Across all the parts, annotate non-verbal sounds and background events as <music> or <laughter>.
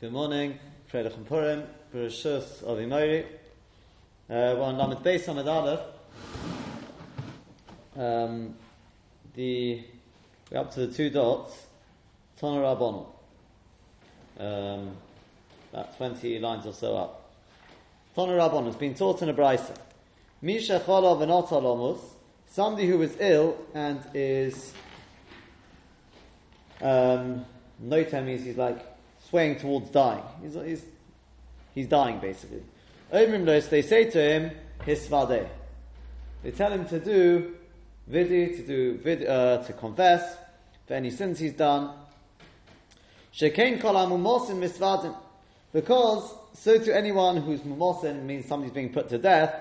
Good morning, Fredach and Purim, Bereshus of Imori. Uh, we're on Lamed Beis Lamed Aleph. Um, the, we're up to the two dots, Tana Rabbanon. Um, about 20 lines or so up. Tana Rabbanon has been taught in a brisa. Misha Chala Venot Alomus, somebody who is ill and is, um, no time means he's like swaying towards dying. He's, he's, he's dying basically. They say to him, Hisvadeh. They tell him to do vidi, to do vid, uh, to confess for any sins he's done. Shekain kol amumosin misvadim. Because so to anyone who's mumosin means somebody's being put to death,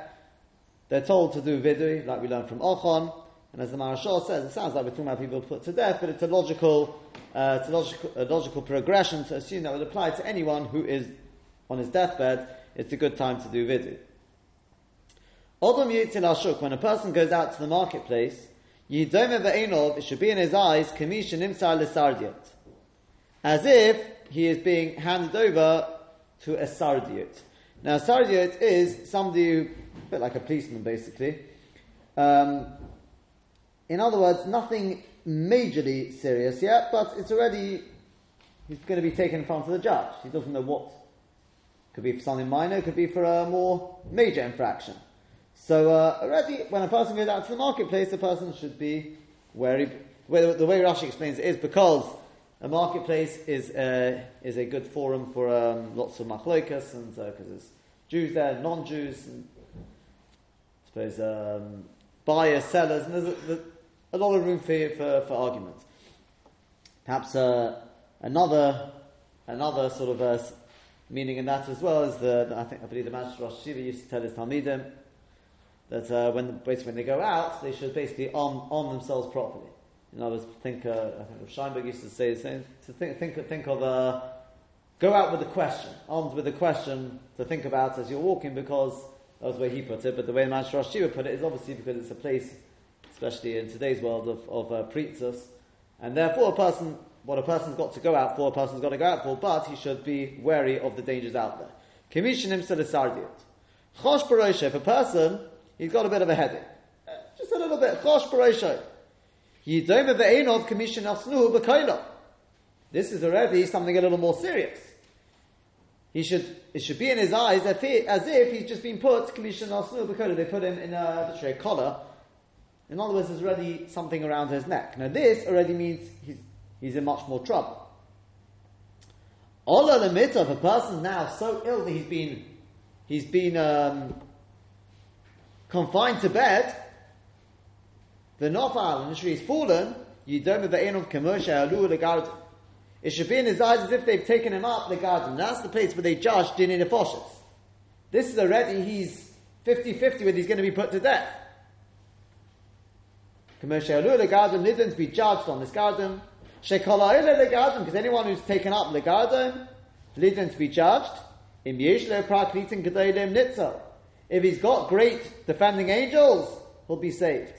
they're told to do vidi, like we learned from Ochon. And as the Marashal says, it sounds like we're talking about people put to death, but it's a logical, uh, it's a logical, a logical progression to assume that would apply to anyone who is on his deathbed. It's a good time to do vidu. Odom yitzil ashuk, when a person goes out to the marketplace, yidome ve'enov, it should be in his eyes, kamish nimsar l'sardiot. As if he is being handed over to a sardiot. Now, sardiot is somebody who, a bit like a policeman basically, um, in other words, nothing majorly serious yet, but it's already, he's going to be taken in front of the judge. He doesn't know what. Could be for something minor, could be for a more major infraction. So uh, already, when a person goes out to the marketplace, the person should be wary. The way Rashi explains it is because a marketplace is uh, is a good forum for um, lots of machlokas, and because uh, there's Jews there, non-Jews, and I suppose um, buyers, sellers, and there's a, a lot of room for, for, for argument. Perhaps uh, another another sort of uh, meaning in that as well is the, I think I believe the Master Rosh Shiva used to tell his Talmidim that uh, when basically when they go out, they should basically arm, arm themselves properly. In other words, think uh, I think Scheinberg used to say the same. To think think think of uh, go out with a question, armed with a question to think about as you're walking, because that was the way he put it. But the way Master Rosh Shiva put it is obviously because it's a place especially in today's world of, of uh, preachers. And therefore, a person, what a person's got to go out for, a person's got to go out for, but he should be wary of the dangers out there. Himself is Chosh barosha, if a person, he's got a bit of a headache. Uh, just a little bit. Chosh barosha. Yidoma ve'enov commission asnuhu b'koila. This is already something a little more serious. He should, it should be in his eyes as if, he's just been put, commission asnuhu b'koila. They put him in a, a collar, in other words, there's already something around his neck. Now, this already means he's, he's in much more trouble. Ola limita, of a person's now so ill that he's been, he's been um, confined to bed, the nofal, and he's fallen, you don't have the end of commercial the garden. It should be in his eyes as if they've taken him up the garden. That's the place where they judge Dini Nefoshes. This is already, he's 50-50 whether he's going to be put to death. Garden to be judged on this garden. garden because anyone who's taken up lidin to be judged. Im praklitin nitzel. If he's got great defending angels, he'll be saved.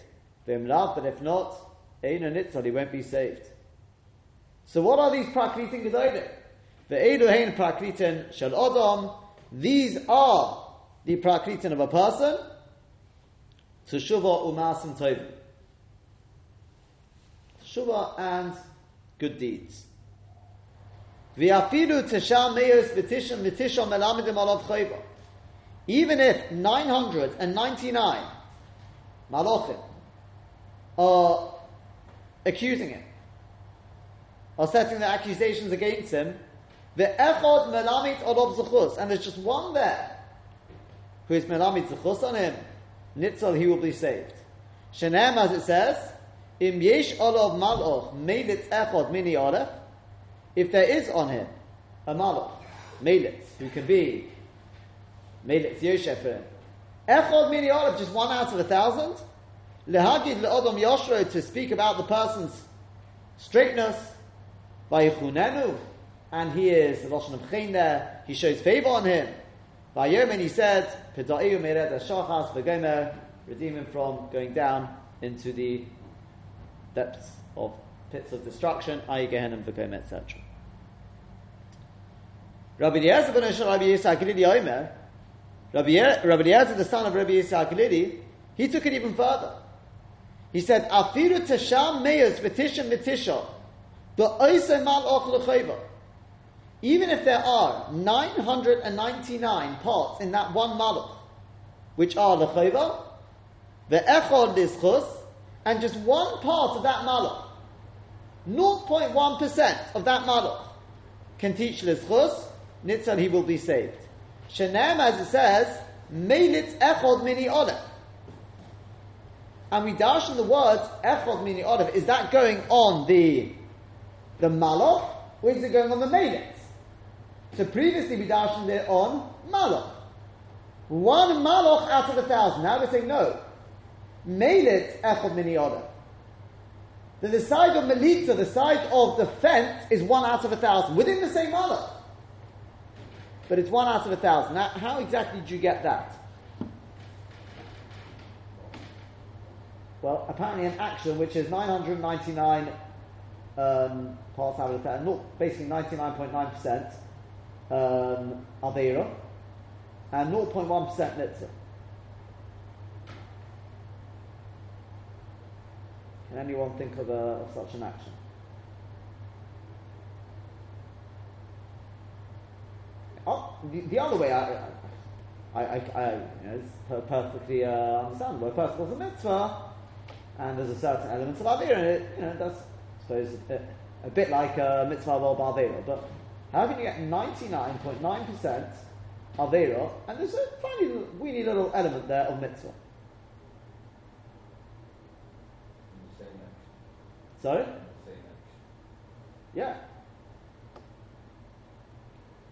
But if not, Eina nitzel, he won't be saved. So what are these praklitin gedolim? The Elohein praklitin shel odom. These are the praklitin of a person. Teshuva umasim tovim tshuva and good deeds. Even if 999 malachim are accusing him, are setting their accusations against him, the echod melamit olav zechus, and there's just one there who is melamit zechus on him, nitzel, he will be saved. Shenem, as it says, Im yesh olav maloch melitz echod mini if there is on him a maloch, melitz, who can be melitz yoshefer, echod mini aleph, just one out of a thousand, lehagid leodom yoshro, to speak about the person's straightness, vayichunenu, and he is the Lashon of there, he shows favor on him. Vayom, and he said, Peda'iyu mered shachas v'gomer, redeem him from going down into the depths of pits of destruction, i.e. Gehenna, V'gom, etc. Rabbi Eliezer ben Rabbi Yitzhak Omer, Rabbi Eliezer, the son of Rabbi Lidi, he took it even further. He said, Afiru tesham meyos v'tishim v'tisha, the oise mal Even if there are 999 parts in that one malach, which are l'chayva, the echod lischus, and just one part of that malach, 0.1% of that malach, can teach lischus, nitzal he will be saved. Shenem, as it says, melitz echod mini odef. And we dash in the words echod mini odef. Is that going on the the malach, or is it going on the melitz? So previously we dashed in it on malach. One malach out of a thousand. Now we're saying no. Melitz echod mini odef. That the side of Melitza, the side of the fence, is one out of a thousand, within the same malach but it's one out of a thousand. Now, how exactly did you get that? Well, apparently an action which is 999 um, parts out of a thousand, basically 99.9% um, Avera, and 0.1% Mitzvah. Can anyone think of, a, of such an action? Oh, the, the other way, I, I, I, I you know, it's perfectly uh, understandable. A person does a mitzvah, and there's a certain element of avira in it. You know, that's, I suppose, a, a bit like a mitzvah of avera. But how can you get 99.9% avera, and there's a tiny, weeny little element there of mitzvah? Sorry? Yeah.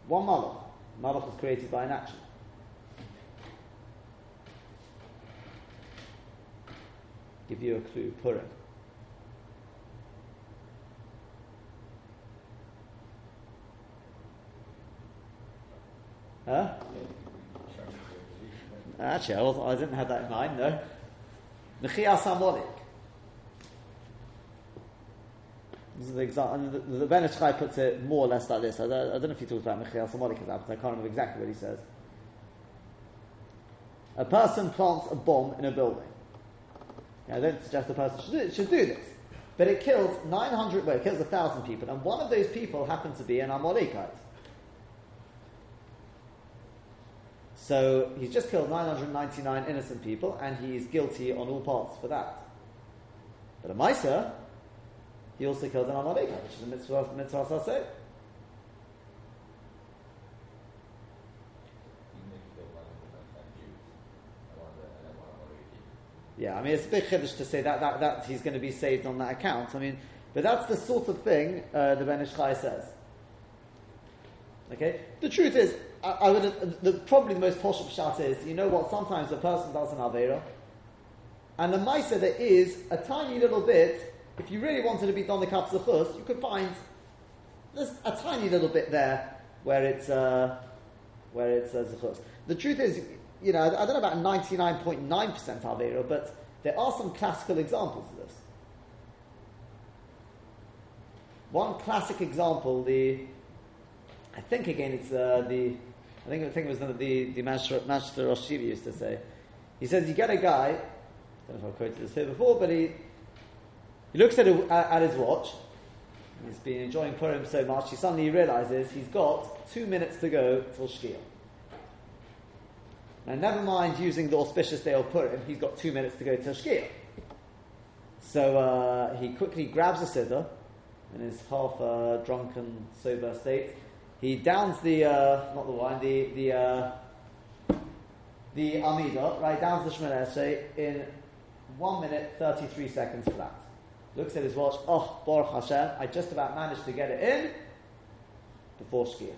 One malach. Malach was created by an action. Give you a clue, Purim. Huh? Actually, I, didn't have that in mind, no. This is the example. The, the Ben Ish Chai puts it more or less like this. I don't, I don't know if he talks about Michael Samodik as I can't remember exactly what he says. A person plants a bomb in a building. I don't suggest the person should do, should do this. But it kills 900, well, it kills 1,000 people, and one of those people happens to be an Amalekite. So he's just killed 999 innocent people, and he's guilty on all parts for that. But a Misa, he also killed an Amalekite, which is a mitzvah, mitzvah saseh. Yeah, I mean, it's a big chiddush to say that, that, that he's going to be saved on that account. I mean, but that's the sort of thing uh, the Ben Ish Chai says. Okay? The truth is, I, I would, the, probably the most posh shot is, you know what, sometimes a person does an Avera, and the Maisa there is a tiny little bit if you really wanted to be the Katzachus, you could find there's a tiny little bit there where it's uh, where it's uh, zechus. The truth is, you know, I, don't know about 99.9% Avera, but there are some classical examples of this. One classic example, the I think again it's uh, the I think I think it was the the, Master Master Roshiva used to say. He says you get a guy. I don't know if I quoted this here before, but he he looks at, a, at his watch. He's been enjoying Purim so much, he suddenly realizes he's got two minutes to go till Shkia. Now, never mind using the auspicious day of Purim, he's got two minutes to go till Shkia. So uh, he quickly grabs a siddur in his half uh, drunken, sober state. He downs the, uh, not the wine, the, the, uh, the Amida, right, downs the Shemoneh in 1 minute 33 seconds flat looks at his watch, oh, Baruch Hashem, I just about managed to get it in before Shkia.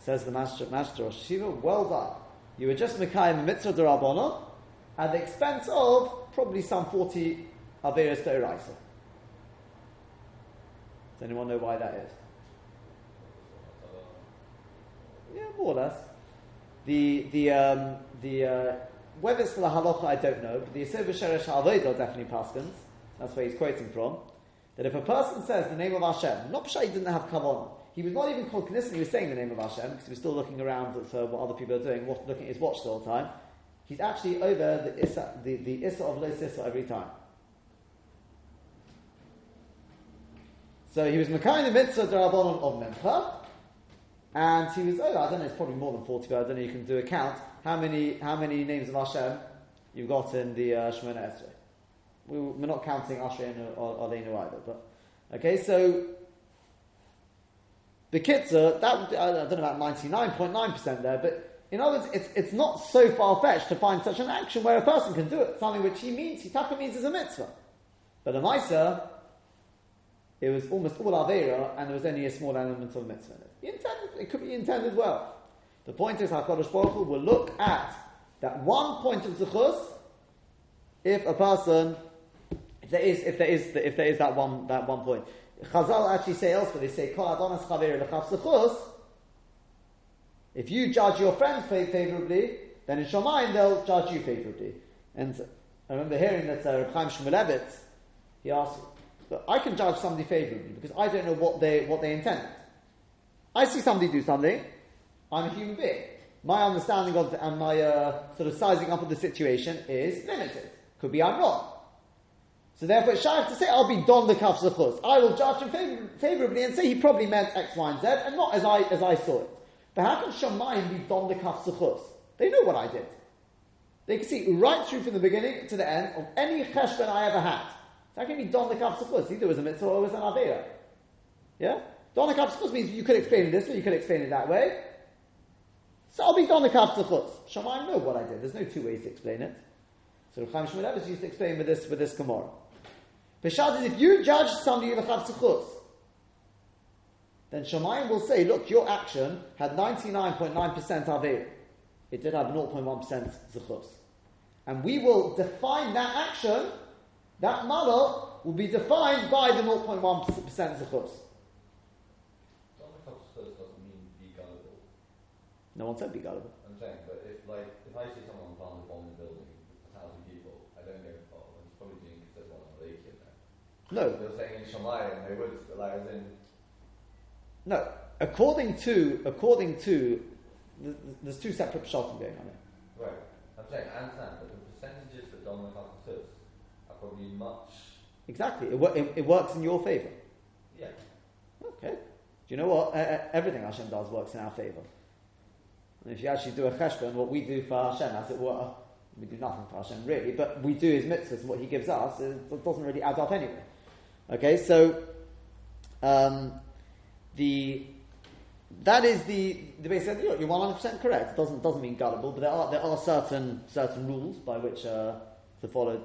Says the Master, Master of Shiva, well done. You were just Mekayim Mitzvah Darabona at the expense of probably some 40 Averis Deoraisa. Does anyone know why that is? Yeah, more or less. The, the, um, the, uh, whether it's the halacha, I don't know, but the Yesod V'Shoresh HaAvodah definitely paskins that's where he's quoting from. That if a person says the name of Hashem, not Pshay didn't have kavanah, he was not even cognizant he was saying the name of Hashem because he was still looking around for what other people are doing, looking at his watch the whole time. He's actually over the Issa, the, the Issa of Lo Sissa every time. So he was Makai the mitzvah Darabon of Memcha, and he was, oh, I don't know, it's probably more than 40, but I don't know, you can do a count. How many, how many names of Hashem you've got in the uh, Shemona Esrei? We, are not counting Asher or, Aleinu either, but, okay, so the Bekitza, that I don't know about 99.9% there, but in other words, it's, it's not so far fetched to find such an action where a person can do it, something which he means, he taka means is a mitzvah. But a Maisa, it was almost all Avera, and there was only a small element of mitzvah in it. Intended, it could be intended well. The point is, HaKadosh Baruch will look at that one point of Zechus, if a person, if there is, if there is, if there is that one, that one point. Chazal actually say elsewhere, they say, Kol Adonis Chaver Lechaf Zechus, if you judge your friends favorably, then in Shomayim they'll judge you favorably. And I remember hearing that uh, Reb Chaim Shmulevitz, he asked, "But I can judge somebody favorably because I don't know what they, what they intend. I see somebody do something, I'm a human being. My understanding of the, and my uh, sort of sizing up of the situation is limited. Could be I'm wrong. So therefore, it's shy to say, I'll be don the kaf I will judge him favor- favorably and say he probably meant X, Y, and Z, and not as I, as I saw it. But how can Shamayim be don the kaf They know what I did. They can see right through from the beginning to the end of any cheshbon I ever had. So can be don the kaf Either it was a mitzvah or was an avera. Yeah? Don the kaf means you could explain it this way, you could explain it that way. So I'll be don the kaf Shamayim know what I did. There's no two ways to explain it. So Chaim Shmulevitz used to explain with this, with this Gemara. Peshat is if you judge somebody with a chav then Shemayim will say, look, your action had 99.9% Avir. It did have 0.1% Zechus. And we will define that action, that mother will be defined by the 0.1% Zechus. No one said be gullible. I'm saying, but if like if I see someone plant a bomb in a building with a thousand people, I don't go, oh, well, he's probably doing because there's one on the lake No. They're saying in and they would like as in no, according to according to there's two separate pshatim going on here. Right, I'm saying I understand, but the percentages that dominant factors are probably much. Exactly, it, it, it works in your favour. Yeah. Okay. Do you know what? Uh, everything Hashem does works in our favour. And if you actually do a cheshbon, what we do for Hashem, as it were, we do nothing for Hashem really, but we do His mitzvahs, what He gives us, it doesn't really add up anyway. Okay, so um, the that is the the basic idea. You're one hundred percent correct. It doesn't doesn't mean gullible, but there are there are certain certain rules by which uh, to follow,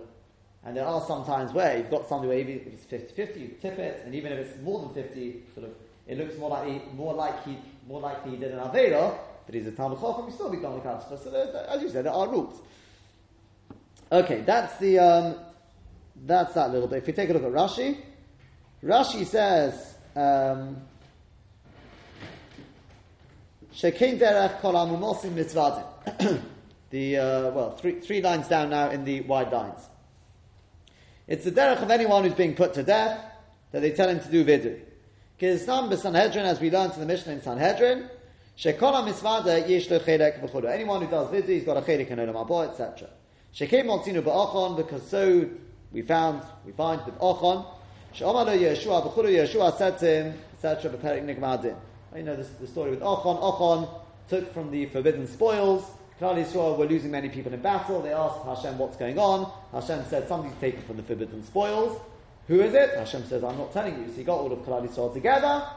and there are sometimes where you've got something where if it's 50-50, you tip it, and even if it's more than fifty, sort of it looks more like more like he more likely he did an avera, but he's a talmud chacham, he still be done the So there, as you said, there are rules. Okay, that's the um, that's that little bit. If you take a look at Rashi, Rashi says. Um, Shekin derech kol amumosim mitzvadim. <clears throat> The uh, well, three three lines down now in the wide lines. It's the derech of anyone who's being put to death that they tell him to do vidu. Kisnam b'Sanhedrin, as we learned in the Mishnah in Sanhedrin, shekol mitzvada yesh lo chelek v'chudu. Anyone who does vidu, he's got a chelek in olam haba, etc. Shekim motzinu ba'achon, because so we found, we find with achon, she'omar Yeshua v'chudu, Yeshua him, etc. Nigmadin. You know the, the story with Ochon. Ochon took from the forbidden spoils. Klal Yisrael were losing many people in battle. They asked Hashem what's going on. Hashem said somebody's taken from the forbidden spoils. Who is it? Hashem says, I'm not telling you. So he got all of Klal Yisrael together,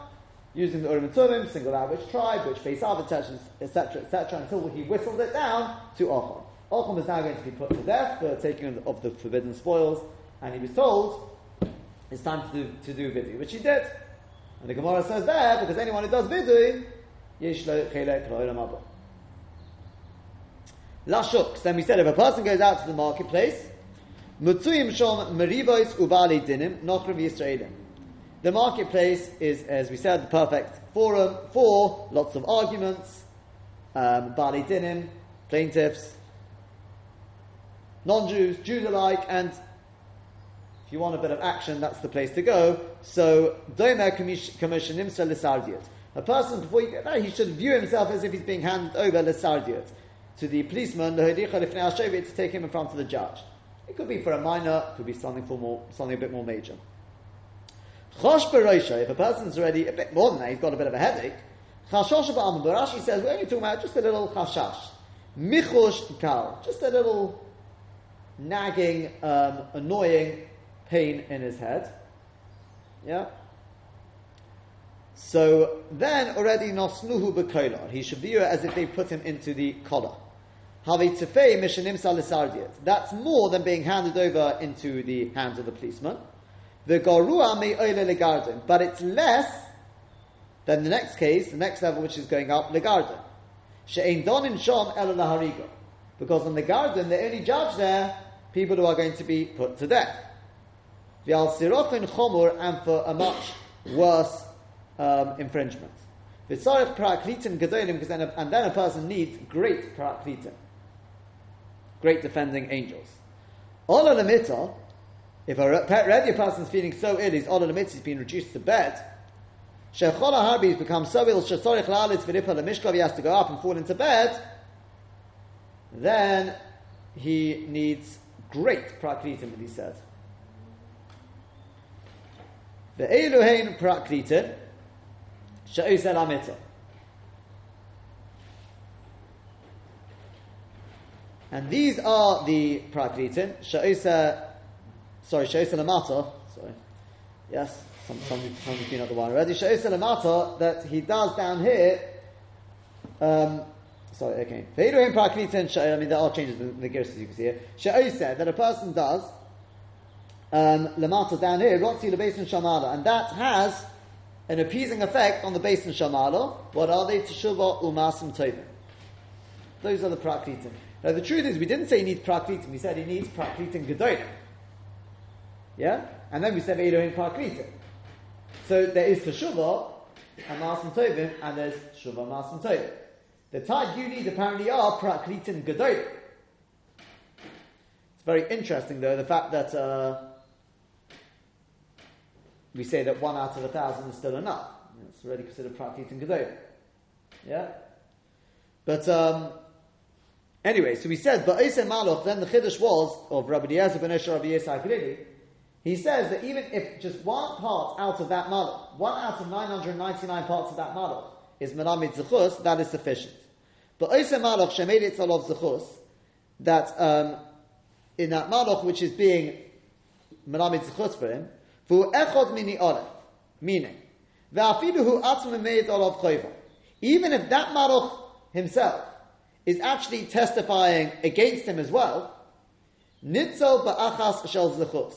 using the Urim and Tumim, single out which tribe, which face other etc., etc., etc., until he whistled it down to Ochon. Ochon was now going to be put to death for taking of the forbidden spoils, and he was told, it's time to do, to do vidu, which he did. And the Gemara says that because anyone who does vidui, yesh lo chelek lo'olam haba. Lashuk. Then we said if a person goes out to the marketplace, mutzuyim shom merivois ubali dinim nochrim yisraelim. The marketplace is, as we said, the perfect forum for lots of arguments, um, bali dinim, plaintiffs, non-Jews, Jews alike, and if you want a bit of action, that's the place to go. So, Domer Commissionim Lisardiat. A person, before he, he should view himself as if he's being handed over lesardiot to the policeman, the to take him in front of the judge. It could be for a minor, it could be something for more, something a bit more major. Chosh if a person's already a bit more than that, he's got a bit of a headache. Chashosh Rashi says we're only talking about just a little chashash. Michosh kal, just a little nagging, um, annoying pain in his head. Yeah. So then already nosnuhu b'kolar. He should view it as if they put him into the collar. That's more than being handed over into the hands of the policeman. The garua may legarden, but it's less than the next case, the next level which is going up legarden. She'ein donin shom el lahariga. Because in the garden, they only judge there people who are going to be put to death. The al sirochin chomur, and for a much worse um, infringement. V'tzarech paraklitim gedolim, and then a person needs great paraklitim great defending angels. Ola lamita, if a ready person is feeling so ill, he's ola lamita, he's been reduced to bed. Shechola harbi has become so ill, shesorich la'alis v'nipa lamishkov, he has to go up and fall into bed. Then he needs great prakritim, he said. The Elohein prakritim, she'usel amita. And these are the prakritin. Sha'isa, sorry, Sha'isa Lamata, sorry. Yes, some, some, have been at the one already. Sha'isa Lamata, that he does down here, um, sorry, okay. Ve'iluhim prakritin, I mean, there are changes in the gears as you can see here. Sha'isa, that a person does, um, Lamata down here, Rotzi Lebesin Shamala, and that has an appeasing effect on the basin Shamala. What are they? Teshuva Umasim Tovim. Those are the prakritin. Now the truth is, we didn't say he needs prakritim. We said he needs prakritim gedolim. Yeah, and then we said Elohim prakritim. So there is teshuva and masim tovim, and there's shuva masim tovim. The type you need apparently are prakritim gedolim. It's very interesting though the fact that uh, we say that one out of a thousand is still enough. It's already considered prakritim gedolim. Yeah, but. Um, Anyway, so he says, but Eisem Maloch, then the Chiddush was, of Rabbi Eliezer ben Esher Rabbi Yisai he says that even if just one part out of that Malach, one out of 999 parts of that Malach, is Menamid Zechus, that is sufficient. But Eisem Malach, Shemed Itzalov Zechus, that um, in that Malach which is being Menamid Zechus for him, for Echod Mini Olef, meaning, Ve'afidu Atzum Meid Olav Choyva. Even if that Malach himself is actually testifying against him as well, Nitzel ba'achas shel zechus.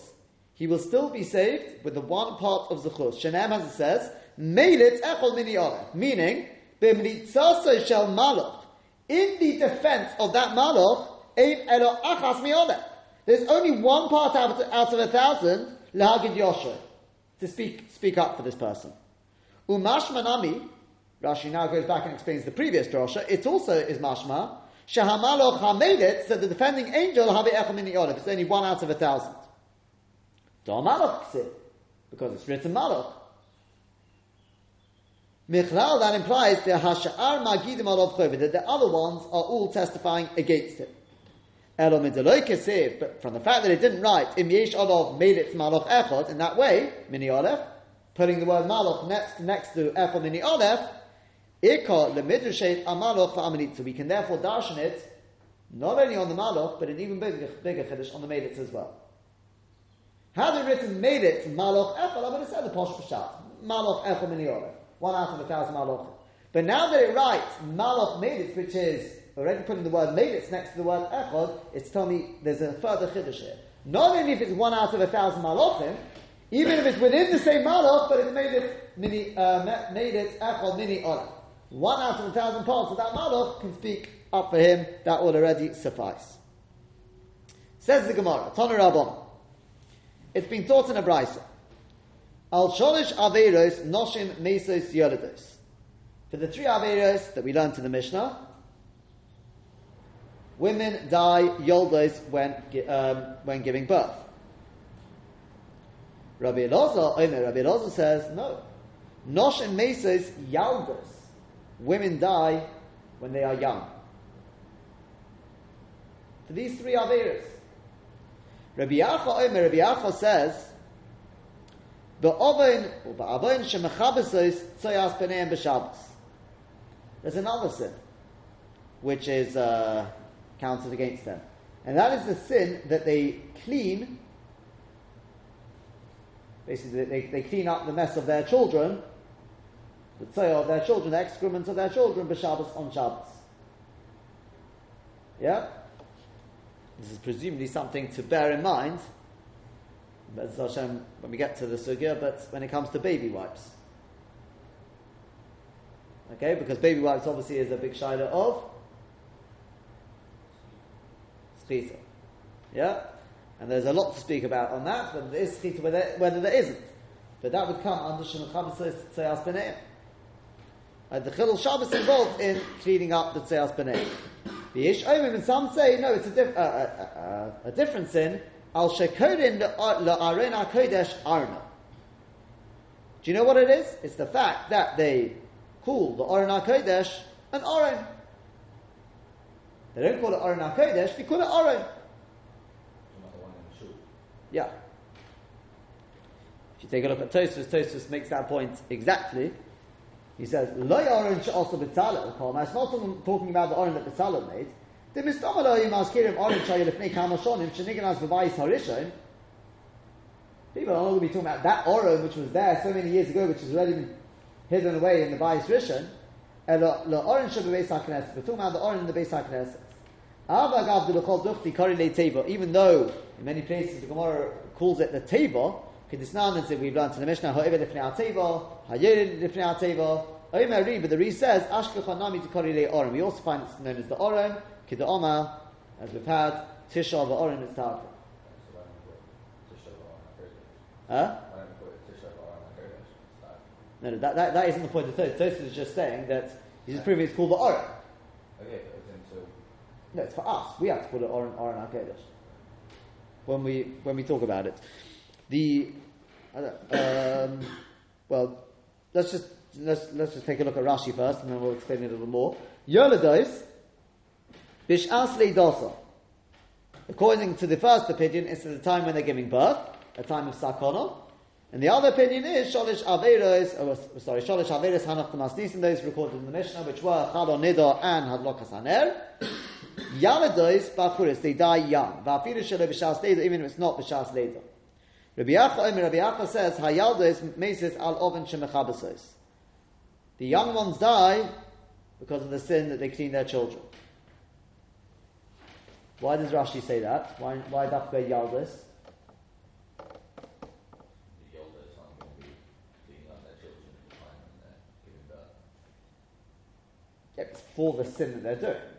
He will still be saved with the one part of zechus. Shenem, as it says, Meilit echol mini meaning, b'mnitzasa shel malach. In the defense of that malach, ein elo achas mi There's only one part out out of a thousand, lahagid yosher, to speak, speak up for this person. Umash manami, Rashi now goes back and explains the previous drasha. It also is mashma. Shahamaloch hamedet, so the defending angel have echel yonif. It's only one out of a thousand. Do because it's written malach. Michlal, that implies the hasha'ar magidim alav that the other ones are all testifying against it. But from the fact that it didn't write im yesh olav made it malach echot in that way, mini putting the word malach next, next to echot mini olef, so we can therefore darshan it not only on the maloch, but an even bigger, bigger chiddush on the melitz as well. Had they written melitz maloch echol, I would have said the posh pshat maloch echol mini one out of a thousand maloch. But now that it writes maloch melitz, which is already putting the word melitz next to the word echod, it's telling me there's a further chiddush here. Not only if it's one out of a thousand malochim, even if it's within the same maloch, but it's made it mini uh, made it echod mini olah one out of a thousand parts of that malach can speak up for him, that will already suffice. Says the Gemara, Tana Rabbon. It's been taught in a brisa. Al sholish averos noshim mesos yolidos. For the three averos that we learned in the Mishnah, women die yoldos when, um, when giving birth. Rabbi Elazar, Rabbi Elazar says, no. Nosh and Meses Yaldas. Women die when they are young. These three are Averas. Rabbi Yacha Omer, Rabbi Yacha says, the oven, or oven shemechabesos tzoyas b'neim b'shabbos. There's another sin, which is uh, counted against them, and that is the sin that they clean. Basically, they, they clean up the mess of their children, the tzoyah of their children, the excrement of their children, b'shabbos on Shabbos. Yeah, this is presumably something to bear in mind when we get to the sugya, but when it comes to baby wipes. Okay, because baby wipes obviously is a big shiloh of schita. Yeah? And there's a lot to speak about on that, whether there is schita, whether, whether there isn't. But that would come under Shemacham Tzayas B'neim. Uh, the Chilul Shabbos involved in cleaning up the Tzayas B'neim. The Ish Omim, and some say, no, it's a, diff- uh, uh, uh, a different sin, Al shekorin la'aron kodesh arna. Do you know what it is? It's the fact that they call the Aron HaKodesh an Aron. They don't call it Aron HaKodesh, they call it Aron. Yeah. If you take a look at Tosfos, Tosfos makes that point exactly. He says, Lo Aron also B'tzalel It's not talking about the Aron that B'tzalel made. The mistamala maskirim orange shayel lefnei kama shonim sheniganaz v'vayis harishon. People are not going to be talking about that oron which was there so many years ago, which has already been hidden away in the Bayis Rishon. Orange. We're talking about the orange in the Beis HaKnesset. Even though in many places the Gemara calls it the Teva, Kedisnan and we've learned in the Mishnah, Ha'ivah lefnei Teva, Hayerid lefnei Teva. But the Re says, Ashkechanami to Korile. We also find it's known as the Oren. Kida Omar, as we've had, Tisha V'orim is Tarka. Huh? No, no, that, that, that isn't the point of Tosfos. Tosfos is just saying that he's just proving it's called the Oren. Okay. No, it's for us. We have to call it Oren Oren HaKodesh. When we when we talk about it, the um, well, let's just let's let's just take a look at Rashi first, and then we'll explain it a little more. Yolados Bish'as leidasa. According to the first opinion, it's at the time when they're giving birth, a time of sakona. And the other opinion is sholish averos, oh, sorry, sholish averos hanach tamasnisim, those recorded in the Mishnah, which were chalon nidor and hadlokas haner. Yalados bachuris, they die young. Va'afiru shelo b'shas leida, even if it's not b'shas leida. Rabbi Yacha, Rabbi Yacha says, hayaldos meses al oven shemechabesos. The young ones die because of the sin that they clean their children. Why does Rashi say that? Why, why Dafka it's for the sin that they're doing.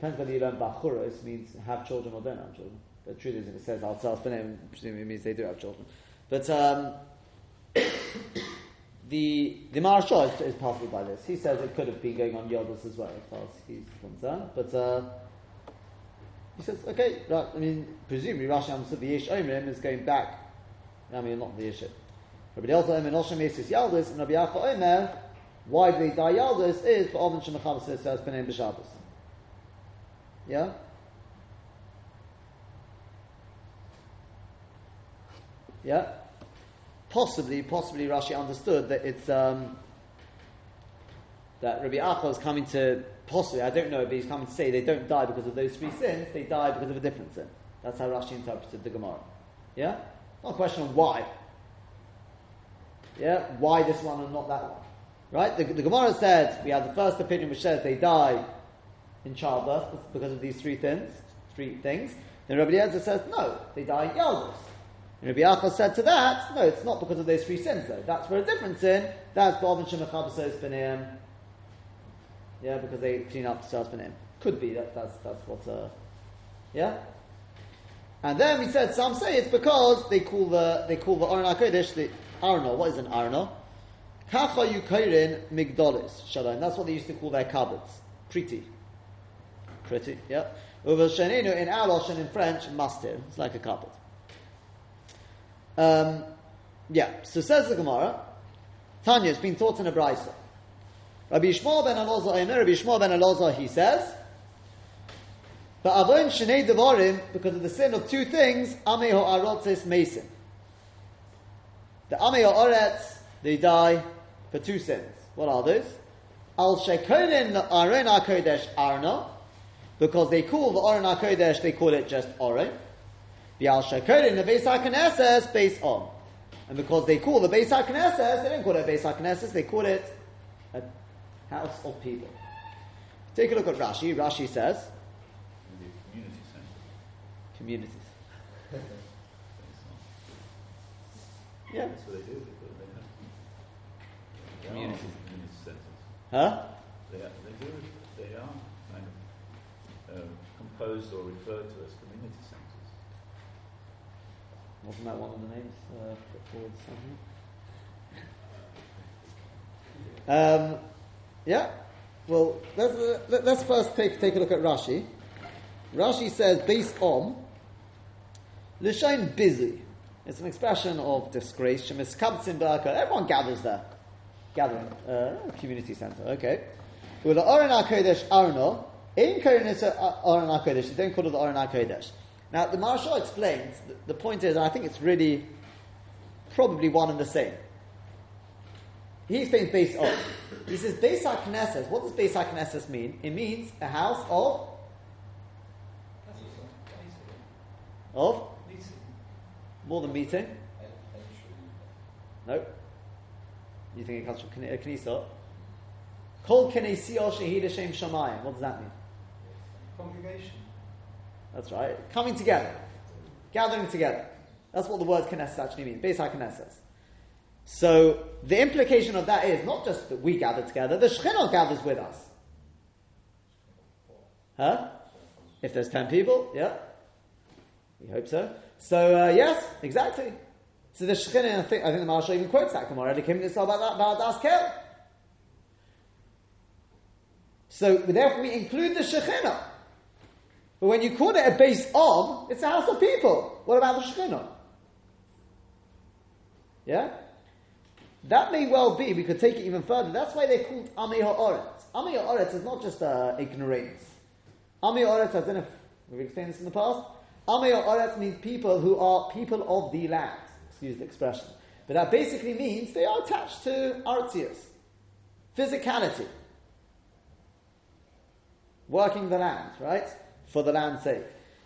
Depends whether you learn Bachuros means have children or don't have children. The truth is, if it says Al Benem, presumably means they do have children. But um, <coughs> the the Maharsha is, is puzzled by this. He says it could have been going on Yaldas as well, as far as he's concerned. But uh, he says, okay, right, I mean, presumably Rashi understood the Yesh Omrim is going back. I mean, not the Yesh. Rabbi Elta Omer Noshem Yesis Yaldas, and Rabbi Yacha Omer why they die Yaldas is for Oven Shemachavas says Benem B'Shabbos. Yeah? Yeah? Possibly, possibly Rashi understood that it's um, that Rabbi Acha is coming to possibly, I don't know, but he's coming to say they don't die because of those three sins, they die because of a different sin. That's how Rashi interpreted the Gemara. Yeah? Not a question of why. Yeah? Why this one and not that one? Right? The, the Gemara said we have the first opinion which says they die in childbirth because of these three things. Three things. Then Rabbi Eliezer says no, they die in. And Rabbi Achos said to that, no, it's not because of those three sins though. That's for a different sin. That's Ba'avin Shemachabasos B'neim. Yeah, because they clean up the B'neim. Could be, that, that's, that's what, uh, yeah? And then we said, some say it's because they call the, they call the Aron HaKodesh, the Arno. What is an Arno? Kacha Yukairin Migdolis, Shalom. That's what they used to call their cupboards. Pretty. Pretty, yeah. Over Shenenu in our Lashon in French, mastir. It's like a carpet. Um, yeah, so says the Gemara, Tanya, it's been taught in a brisa. Rabbi Yishmael ben Elazar, Rabbi Yishmael ben Elazar, he says, but Avon Shnei Devarim, because of the sin of two things, Ame Ha'arotzes Mason. The Ame Ha'aretz, they die for two sins. What are those? Al Shekonin Aaron HaKodesh Arna, because they call the Aaron HaKodesh, they call it just Aaron. The Al Shekonin, the Beis HaKnesses, based on. And because they call the Beis HaKnesses, they don't call it Beis HaKnesses, they call it a house of people. Take a look at Rashi. Rashi says, community centre. communities. <laughs> Yeah. That's what they do. They put they have they are Communities. community centres. Huh? They are, they do. They are kind of composed or referred to as community centres. Wasn't that one of the names uh, put forward something? Um, yeah. Well, let's, uh, let- let's first take, take a look at Rashi. Rashi says, based on Lishain busy. It's an expression of disgrace. Everyone gathers there. Gathering. Uh, community center. Okay. With the HaKodesh Arno, in Kodesh Oren HaKodesh, you don't call it the Oren HaKodesh. Now, the Marshal explains, the, point is, and I think it's really probably one and the same. He explains based on. He says, Beis HaKnesses, what does Beis HaKnesses mean? It means a house of, of, more than meeting. No. You think it comes from uh, Knesset? Kol Knesiyah Shehid Hashem Shamayim. What does that mean? Congregation. That's right. Coming together. Gathering together. That's what the word Knesset actually means. Beis HaKnesses. So, the implication of that is not just that we gather together, the Shekhinah gathers with us. Huh? If there's ten people, yeah. We hope so. So, uh, yes, exactly. So the Shekhinah, I think, I think the Marshal even quotes that Gemara. To about that, about Kel. So, therefore, we include the Shekhinah. But when you call it a base of, it's a house of people. What about the Shekhinah? Yeah? That may well be, we could take it even further. That's why they're called Amei Ha'oretz. Amei Ha'oretz is not just uh, ignorance. Amei Ha'oretz, I don't know if we've explained this in the past. Amei Ha'oretz means people who are people of the land. Excuse the expression. But that basically means they are attached to artius, physicality. Working the land, right? For the land's sake.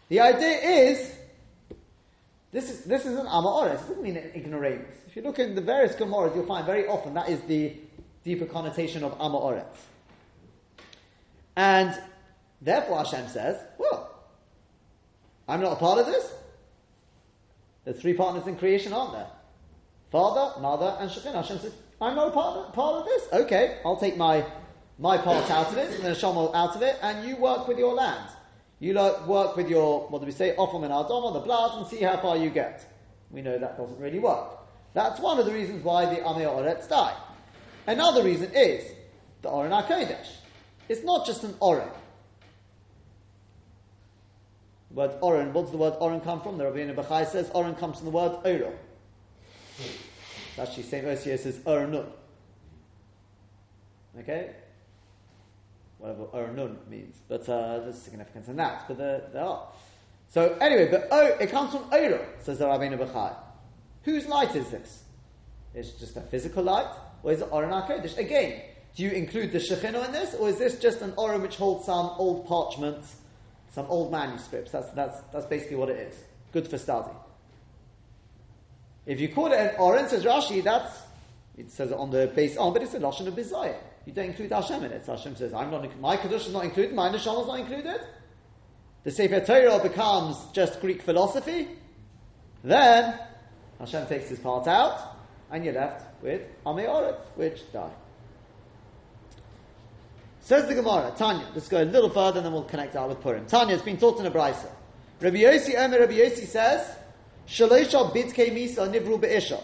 The idea is this is this is an amaores. It doesn't mean an ignoramus. If you look in the various Gemaras, you'll find very often that is the deeper connotation of amaores. And therefore Hashem says, well, I'm not a part of this. There's three partners in creation, aren't there? Father, Mother, and Shekhinah. Hashem says, I'm not a part of, part of this. Okay, I'll take my my part out of it, and then Hashem out of it, and you work with your land. You lo- work with your, what do we say, Opham and Adama, the blood, and see how far you get. We know that doesn't really work. That's one of the reasons why the Amei Oretz die. Another reason is the Oren HaKodesh. It's not just an Oren. The word Oren, what does the word Oren come from? The Rabbeinu Bechai says Oren comes from the word Oro. It's actually St. Osius says Ornun. Okay? Whatever Ornun means. But uh, there's significance in that. But there, there are. So anyway, but oh, it comes from Oro, says the Rabbeinu Bechai. Whose light is this? It's just a physical light? Or is it Oren HaKodesh? Again, do you include the Shekhinah in this? Or is this just an Oren which holds some old parchments, some old manuscripts? That's, that's, that's basically what it is. Good for study. If you call it an Oren, says Rashi, that's, it says it on the base on, but it's a Lashon of Bizayah. You don't include Hashem in it. Hashem says, I'm not, my Kaddish is not included, my Neshama is not included. The Sefer Torah becomes just Greek philosophy. Then, Hashem takes his part out, and you're left with Amei which die. Says the Gemara, Tanya, let's go a little further and then we'll connect out with Purim. Tanya, it's been taught in a brisa. Rabbi Yossi Omer, Rabbi Yossi says, Shalosha bidke misa nivru be'isha.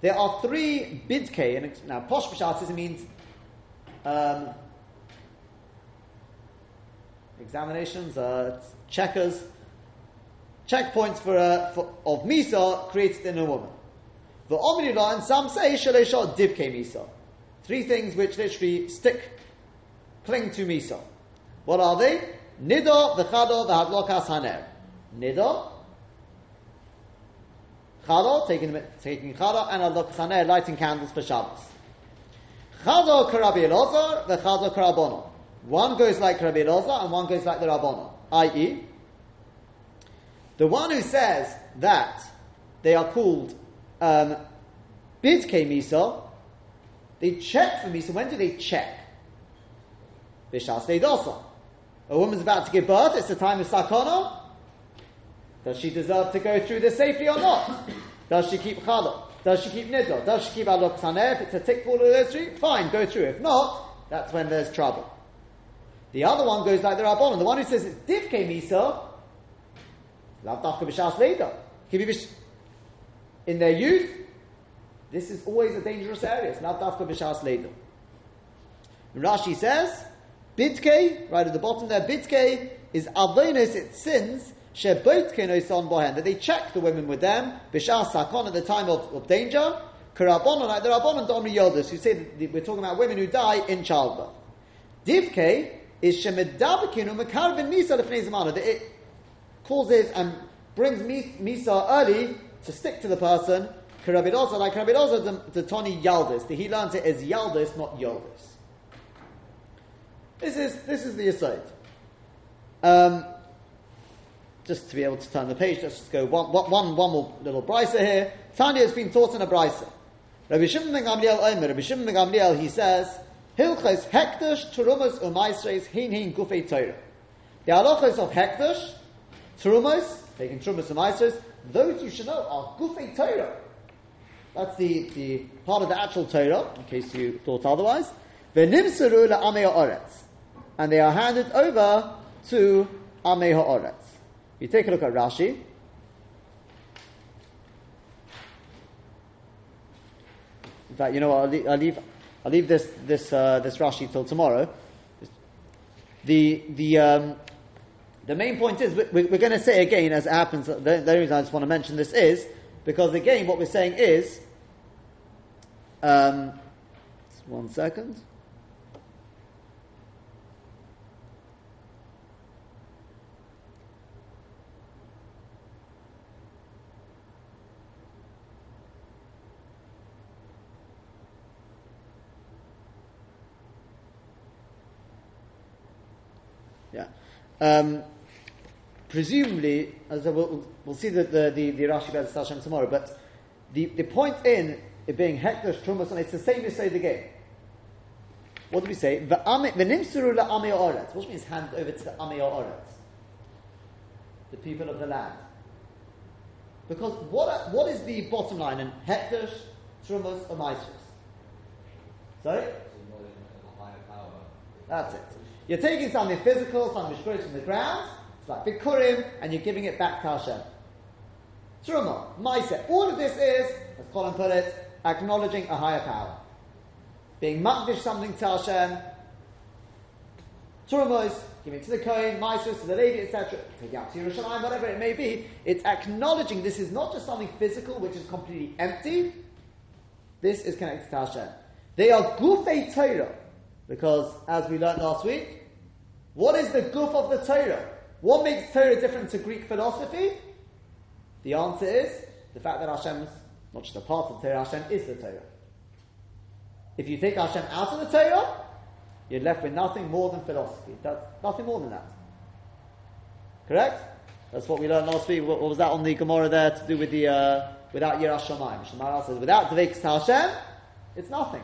There are three bidke, and now posh b'shatis, it means um, examinations, uh, checkers, checkpoints for, uh, for of misa created in a woman. The Omnila, and some say Shalosha divke misa. Three things which literally stick cling to Misa. What are they? Nida, the Chado, the Hadlokas Haner. Nida, Chado, taking, taking Chado, and Hadlokas Haner, lighting candles for Shabbos. Chado Karabi Elazar, Chado Karabono. One goes like Karabi Elazar, and one goes like the Rabbono. I.e., the one who says that they are called um, Bidke Misa, they check for Misa. When do they check? Bishas Deidosa. A woman's about to give birth, it's the time of Sakana. Does she deserve to go through this safely or not? Does she keep Chala? Does she keep Nidla? Does she keep Alok Saneh? If it's a tick for all of three, fine, go through. If not, that's when there's trouble. The other one goes like the Rabbanon. The one who says it's Divke Misa, Lav Dafka In their youth, this is always a dangerous area. It's Dafka Bishas Leda. Rashi says, Bidke, right at the bottom there, Bidke is Avonis, it sins, that they check the women with them, Bishar Sakon at the time of, of danger, Karabonon, like the Rabbonon Domri Yodas, who say we're talking about women who die in childbirth. Divke is Shemedabakinu Mekarvin Misa Lefnei that it causes and brings mis- Misa early to stick to the person, Karabidosa, like Karabidosa, the, the Tony Yaldis, that he learns it as Yaldis, not Yoldis. This is this is the aside. Um, just to be able to turn the page, let's just go one, one, one, more little brisa here. Tanya has been taught in a brisa. Rabbi Shimon ben Gamliel Omer, Rabbi Shimon ben Gamliel, he says, Hilchos hekdesh terumas umaisres hin hin gufei Torah. The halachos of hekdesh, terumas, taking terumas umaisres, those you should know are gufei Torah. That's the, the part of the actual Torah, in case you thought otherwise. V'nimseru la'amei ha'oretz. And they are handed over to amei ha'oretz. You take a look at Rashi. In fact, you know what, I'll leave, I'll leave, I'll leave this, this, uh, this Rashi till tomorrow. The, the, um, the main point is, we- we're going to say again, as it happens, the, the reason I just want to mention this is, because again, what we're saying is, um, one second. Yeah. Um, presumably, as I will, we'll see the, the, the, the Rashi Bez Hashem tomorrow, but the, the point in it being Hekdesh, Trumas, and it's the same as say the game. What do we say? V'nimsuru la'amei oretz. What means hand over to the amei oretz? The people of the land. Because what, what is the bottom line in Hekdesh, Trumas, or Maestros? Sorry? That's it. You're taking something physical, something which from the ground, it's like Bikurim, and you're giving it back to Hashem. Truma, Maisa. All of this is, as Colin put it, acknowledging a higher power. Being makdish something to Hashem. Truma is giving it to the Kohen, Maisa to the lady, etc. Take out to Yerushalayim, whatever it may be. It's acknowledging this is not just something physical which is completely empty. This is connected to Hashem. They are gufei Torah. Because, as we learned last week, what is the goof of the Torah? What makes Torah different to Greek philosophy? The answer is the fact that Hashem's not just a part of the Torah, Hashem is the Torah. If you take Hashem out of the Torah, you're left with nothing more than philosophy. That's nothing more than that. Correct? That's what we learned last week. What, was that on the Gemara there to do with the uh, without Yirah Shamayim? Shemara says without Dvekas Hashem, it's nothing.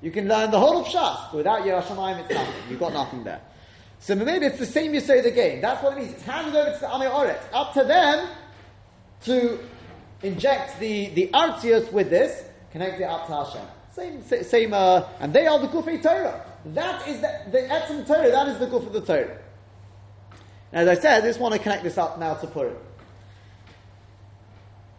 You can learn the whole of Shas, but without Yirah Shamayim, it's nothing. You've got nothing there. So maybe it's the same you say the game. That's what it means. It's handed over to the Amir Oretz. Up to them to inject the, the artius with this, connect it up to Hashem. Same, same, uh, and they are the Gufei Torah. That is the, the Etzim Torah, that is the Guf of the Torah. As I said, I just want to connect this up now to Purim.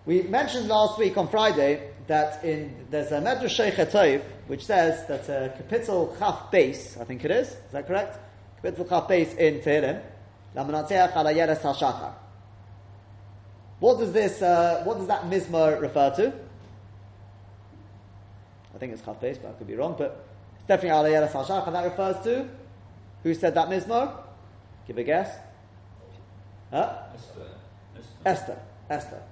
We mentioned last week on Friday that in there's a Medrash Sheikh which says that uh, capital Chaf Beis, I think it is, is that correct? Chaf in Tehillim, Lamanatzeach ala Yeres HaShachar. What does this, uh, what does that mizmor refer to? I think it's Chaf but I could be wrong, but it's definitely ala Yeres HaShachar. That refers to who said that mizmor? Give a guess. Huh? Esther. Esther. Esther. Esther.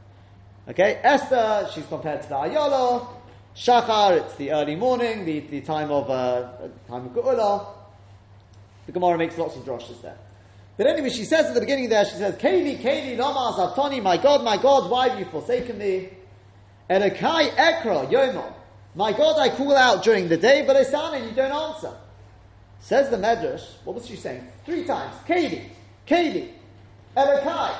Okay, Esther, she's compared to the Ayala. Shachar, it's the early morning, the, the time of uh, time of Geula. The Gemara makes lots of droshes there. But anyway, she says at the beginning there, she says, Keli, Keli, Lama Azavtoni, my God, my God, why have you forsaken me? Erekai Ekra, Yomon. My God, I call out during the day, but Esana, you don't answer. Says the Medrash, what was she saying? Three times. Keli, Keli, Erekai.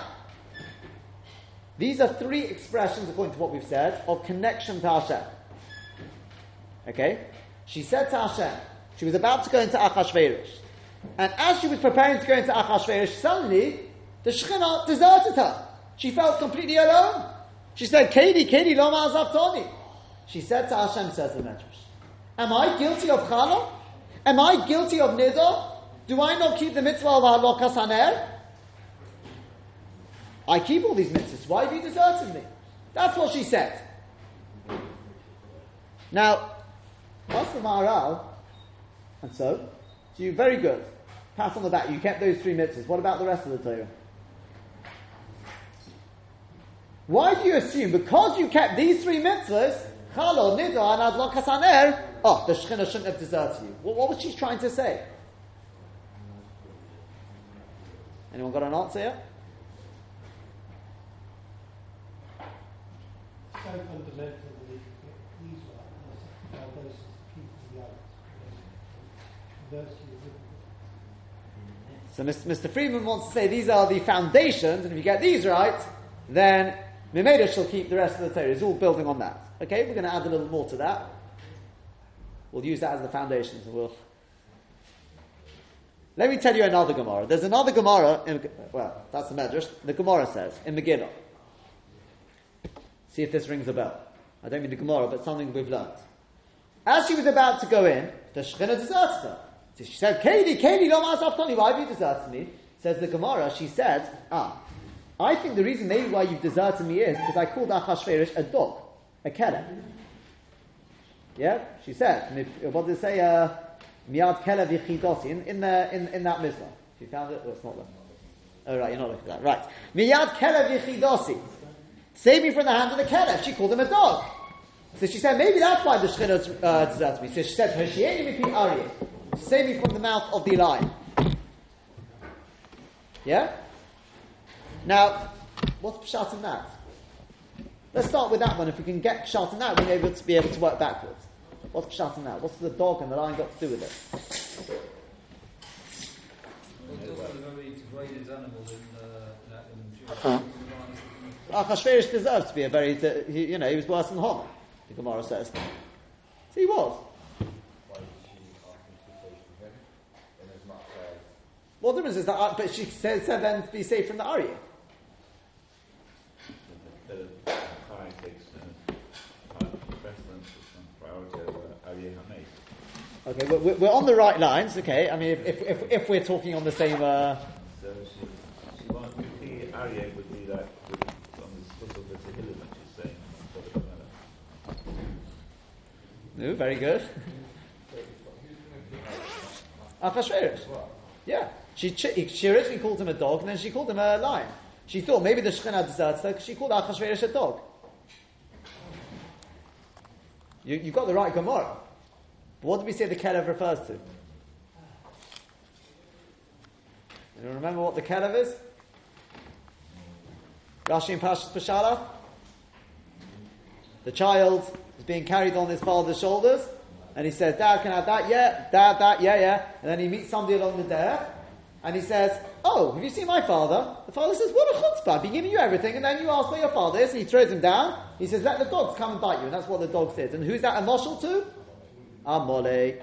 These are three expressions, according to what we've said, of connection to Hashem. Okay? She said to Hashem, she was about to go into Achashverosh. And as she was preparing to go into Achashverosh, suddenly the Shekhinah deserted her. She felt completely alone. She said, Katie, Katie, Loma Azavtoni. She said to Hashem, says the Medrash, Am I guilty of Chala? Am I guilty of Nidor? Do I not keep the mitzvah of Halokas Haner? I keep all these mitzvahs. Why have you deserted me? That's what she said. Now, ask the Maharal, and so, so you very good. Pat on the back. You kept those three mitzvahs. What about the rest of the Torah? Why do you assume because you kept these three mitzvahs, Chalo, Nidor, and Adlok Hasaner, oh, the Shekhinah shouldn't have deserted you? What, what was she trying to say? Anyone got an answer yet? So fundamental that if these are salvation to keep the others. Conversely, So Mr. Freeman wants to say these are the foundations, and if you get these right, then Mimeda shall keep the rest of the Torah. It's all building on that. Okay, we're going to add a little more to that. We'll use that as the foundations, and we'll. Let me tell you another Gemara. There's another Gemara, in, well, that's the Medrash. The Gemara says, in Megillah. See if this rings a bell. I don't mean the Gemara, but something we've learned. As she was about to go in, the Shekhinah deserted her. So she said, Katie, Katie, Lama Asaftani, why have you deserted me? Says the Gemara, she said, ah, I think the reason maybe why you've deserted me is because I called Achashverosh a dog, a kelev. Yeah, she said, what did it say? Uh, Miad kelev yichidosi, in, that Mizrah. If you found it, well, it's not there. Oh, right, you're not looking at that. Right. Miyad kelev yichidosi. Save me from the hand of the kelev. She called him a dog. So she said, maybe that's why the Shekhinah uh, deserts me. So she said, Hoshieni mipi aryeh. Save me from the mouth of the lion. Yeah? Now, what's Pshat in that? Let's start with that one. If we can get Pshat in that, we'll be able to, be able to work backwards. What's Pshat in that? What's the dog and the lion got to do with it? It's also a very degraded animal in, in, that- in Jewish Achashverosh deserves to be a very, you know, he was worse than Haman, the Gemara says. So he was. Why did she ask him to be safe from him? In as much as What difference is that? uh, But she said, said then to be safe from the Arya. The Chai takes uh, precedence and priority over Aryeh HaMeis. Okay, we're- we're, we're on the right lines. Okay, I mean, if, if, if, if we're talking on the same. Uh, So she, she wants the Aryeh would be that would, on the foot of the Tehillim that she's saying on top of the Melech. no, very good. Achashverosh. Yeah, she she originally called him a dog, and then she called him a lion. She thought maybe the Shekhinah deserted her because she called Achashverosh a dog. You, you got the right Gemara. But what did we say the Kelev refers to? You remember what the Kelev is? Rashi and Pashala? The child is being carried on his father's shoulders, and he says, Dad, can I have that? Yeah. Dad, that? Yeah, yeah. And then he meets somebody along the there, and he says, "Oh, have you seen my father?" The father says, "What a chutzpah! Been giving you everything, and then you ask where your father is." And he throws him down. He says, "Let the dogs come and bite you," and that's what the dog says. And who's that a marshal to? Amalek.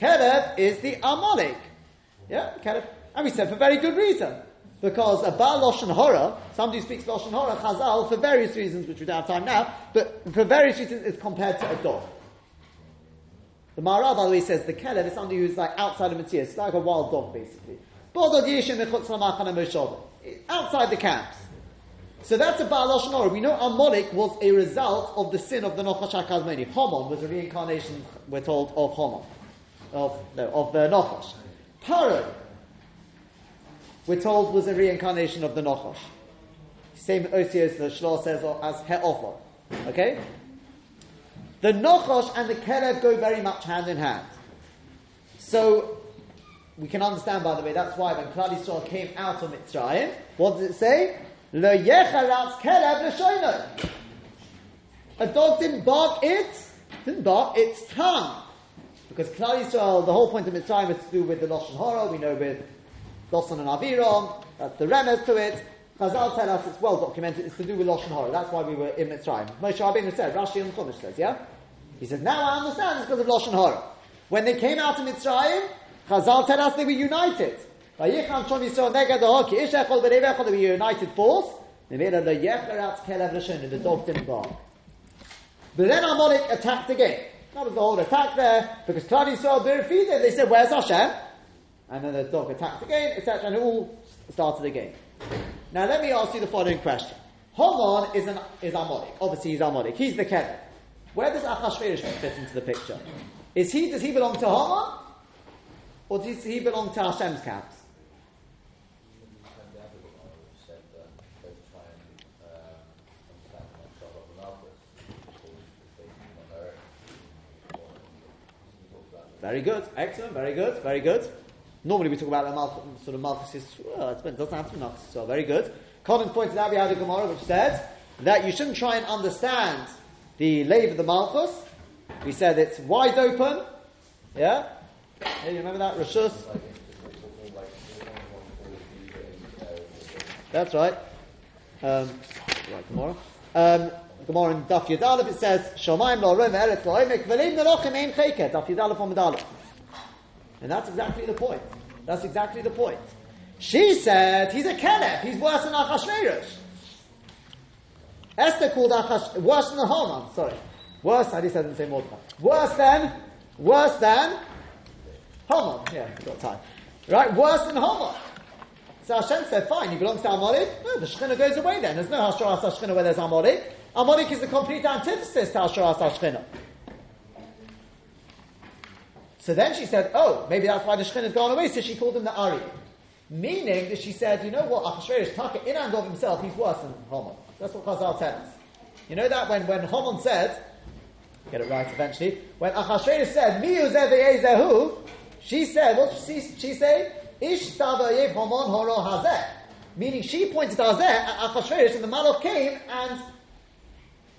Kelev is the Amalek. Yeah, Kelev. And we said for very good reason. Because a Baal Lashon Hora, somebody who speaks Lashon Hora, Chazal, for various reasons, which we don't have time now, but for various reasons is compared to a dog. The Maharal, by the way, says the Kelev is somebody who's like outside of Matthias, it's like a wild dog, basically. Outside the camps. So that's a Baal Hora. We know Amalek was a result of the sin of the Nochash HaKadmoni. Homon was a reincarnation, we're told, of Homon. Of, no, of the Nochash. Paro, we're told, was a reincarnation of the Nochash. Same Osios, the Shlor says, as He'ofor. Okay? The Nochash and the Kelev go very much hand in hand. So, we can understand, by the way, that's why when Klal Yisrael came out of Mitzrayim, what does it say? Lo yechalatz kelev l'shoino. A dog didn't bark its, didn't bark its tongue. Because Klal Yisrael, the whole point of Mitzrayim is to do with the Lashon Hora, we know with Dosan and Aviram, that's the remez to it. Chazal tell us it's well documented, it's to do with Lashon Hora, that's why we were in Mitzrayim. Moshe Rabbeinu said, Rashi and Chumash says, yeah? He says, now I understand it's because of Lashon Hora. When they came out of Mitzrayim, Chazal tell us they were united. They were united force. The dog didn't bark. But then Amalek attacked again. That was the whole attack there, because Klal Yisrael Birfide, they said, where's Hashem? And then the dog attacked again, etc., and it all started again. Now let me ask you the following question. Haman is, an, is Amalek. Obviously he's Amalek. He's the Kelev. Where does Achashverosh fit into the picture? Is he, does he belong to Haman? Or does he belong to Hashem's about Very good. Excellent. Very good. Very good. Normally we talk about the Malchus, sort of Malchus, well, it doesn't have to be Malchus, so very good. Collins pointed out we had a Gemara which said that you shouldn't try and understand the lave of the Malchus. We said it's wide open. Yeah? Yeah, you remember that? Rishus? That's right. Um, right, Gemara. Um, Gemara in Daf Yud it says, Shomayim lo rom eretz lo emek v'lim nelochim ein cheket. Daf Yud Aleph on Medalef. And that's exactly the point. That's exactly the point. She said, he's a Kelev. He's worse than Achashverosh. Esther called Achash, worse than the Haman, sorry. Worse, I just didn't say more than. Worse than, worse than Haman. Yeah, we've got time. Right, worse than Haman. So Hashem said, fine, he belongs to Amalek. No, the Shekhinah goes away then. There's no Hashras HaShekhinah where there's Amalek. Amalek is the complete antithesis to Hashras HaShekhinah. So then she said, oh, maybe that's why the Shekhinah has gone away, so she called him the Ari. Meaning that she said, you know what, Achashverosh, Taka, in and of himself, he's worse than Haman. That's what Chazal tells. You know that when, when Haman said, get it right eventually, when Achashverosh said, Mi Zehu, she said, what she, she say? Ish Tavayev Haman Horo Hazeh. Meaning she pointed to Hazeh at Achashverosh and the Malach came and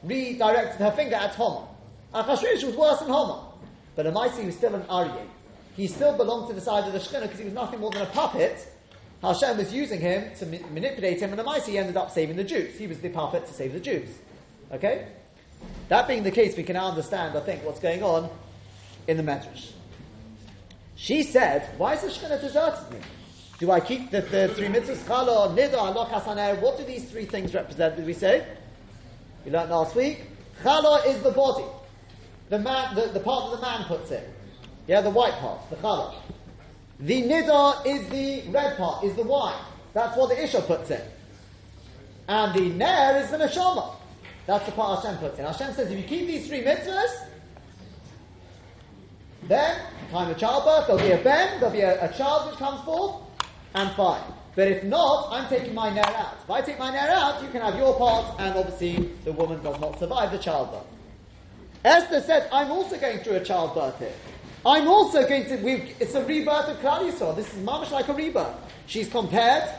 redirected her finger at Haman. Achashverosh was worse than Haman. But Amaisi was still an Aryeh. He still belonged to the side of the Shekhinah because he was nothing more than a puppet. Hashem was using him to ma- manipulate him, and Amaisi ended up saving the Jews. He was the puppet to save the Jews. Okay? That being the case, we can now understand, I think, what's going on in the Medrash. She said, why is the Shekhinah deserted me? Do I keep the, the three mitzvahs? Chala, Nida, Hasaneh. What do these three things represent, did we say? We learned last week. Chala is the body. The man, the, the part that the man puts in. Yeah, the white part, the chala. The nida is the red part, is the wine. That's what the isha puts in. And the ner is the neshama. That's the part Hashem puts in. Hashem says, if you keep these three mitzvahs, then, time of childbirth, there'll be a ben, there'll be a, a child which comes forth, and fine. But if not, I'm taking my ner out. If I take my ner out, you can have your part, and obviously the woman does not survive the childbirth. Esther said, I'm also going through a childbirth here. I'm also going to, it's a rebirth of Klal. This is mamish like a rebirth. She's compared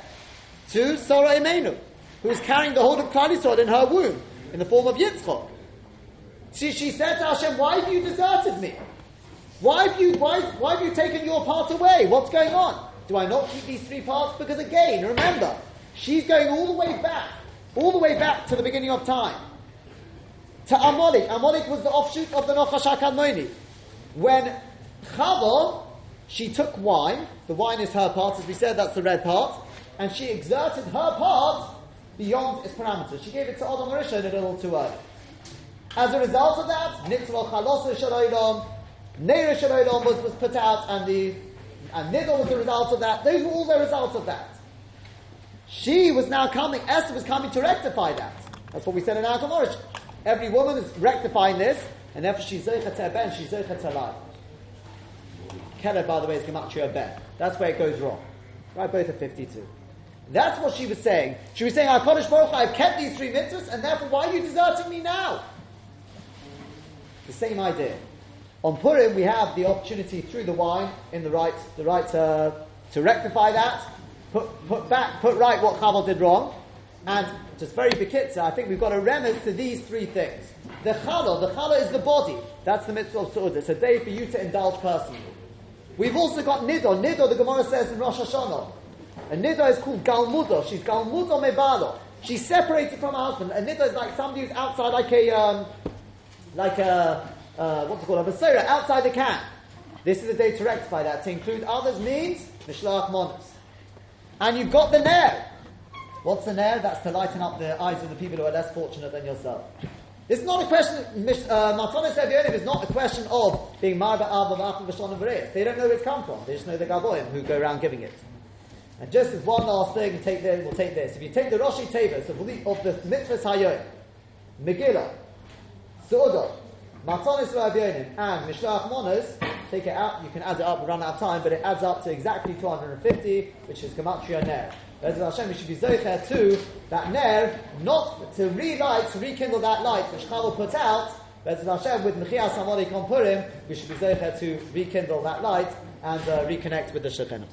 to Sarah Imenu, who's carrying the whole of Klal in her womb, in the form of Yitzchok. She, she said to Hashem, why have you deserted me? Why have you, why, why have you taken your part away? What's going on? Do I not keep these three parts? Because again, remember, she's going all the way back, all the way back to the beginning of time. To Amalek. Amalek was the offshoot of the Nochash HaKadmoni. When Chava, she took wine, the wine is her part, as we said, that's the red part, and she exerted her part beyond its parameters. She gave it to Adam Rishon a little too early. As a result of that, Nitzvah Chalosa Shaloidom, Neira Shaloidom was, was put out, and the and Nidal was the result of that. Those were all the results of that. She was now coming, Esther was coming to rectify that. That's what we said in our Gemara. Every woman is rectifying this, and therefore she's Zeichet to Ben, she's Zeichet to life. Kelev, by the way, is Gematria Ben. That's where it goes wrong. Right, both are 52. That's what she was saying. She was saying, HaKadosh Baruch I've kept these three mitzvahs, and therefore why are you deserting me now? The same idea. On Purim, we have the opportunity through the wine in the right, the right uh, to rectify that, put, put back, put right what Chaval did wrong, and just very bekitza, I think we've got a remez to these three things. The challah, the challah is the body. That's the mitzvah of Su'ud. It's a day for you to indulge personally. We've also got nido. Nido, the Gemara says in Rosh Hashanah. And nido is called galmudo. She's galmudo mebalo. She's separated from her husband. And nido is like somebody who's outside, like a, um, like a, uh, what's it called, a basura, outside the camp. This is a day to rectify that. To include others means mishlach monos. And you've got the nair. What's the nair? That's to lighten up the eyes of the people who are less fortunate than yourself. It's not a question. Uh, Matanis Evyonim is not a question of being Marba Abba V'Achim V'Shon and. They don't know where it's come from. They just know the Gaboim who go around giving it. And just as one last thing, take this, we'll take this. If you take the Roshi Tevis of the, of the Mitzvahs Hayom, Megillah, Su'udah, Matanis Evyonim, and Mishlach Monos, take it out. You can add it up. We run out of time, but it adds up to exactly 250, which is Gematria Ner. Bezrat Hashem, we should be zocher to that ner, not to relight, to rekindle that light which Chavel put out. Bezrat Hashem, with Mechias Hamodik on Purim, we should be zocher to rekindle that light and uh, reconnect with the Shekhinah.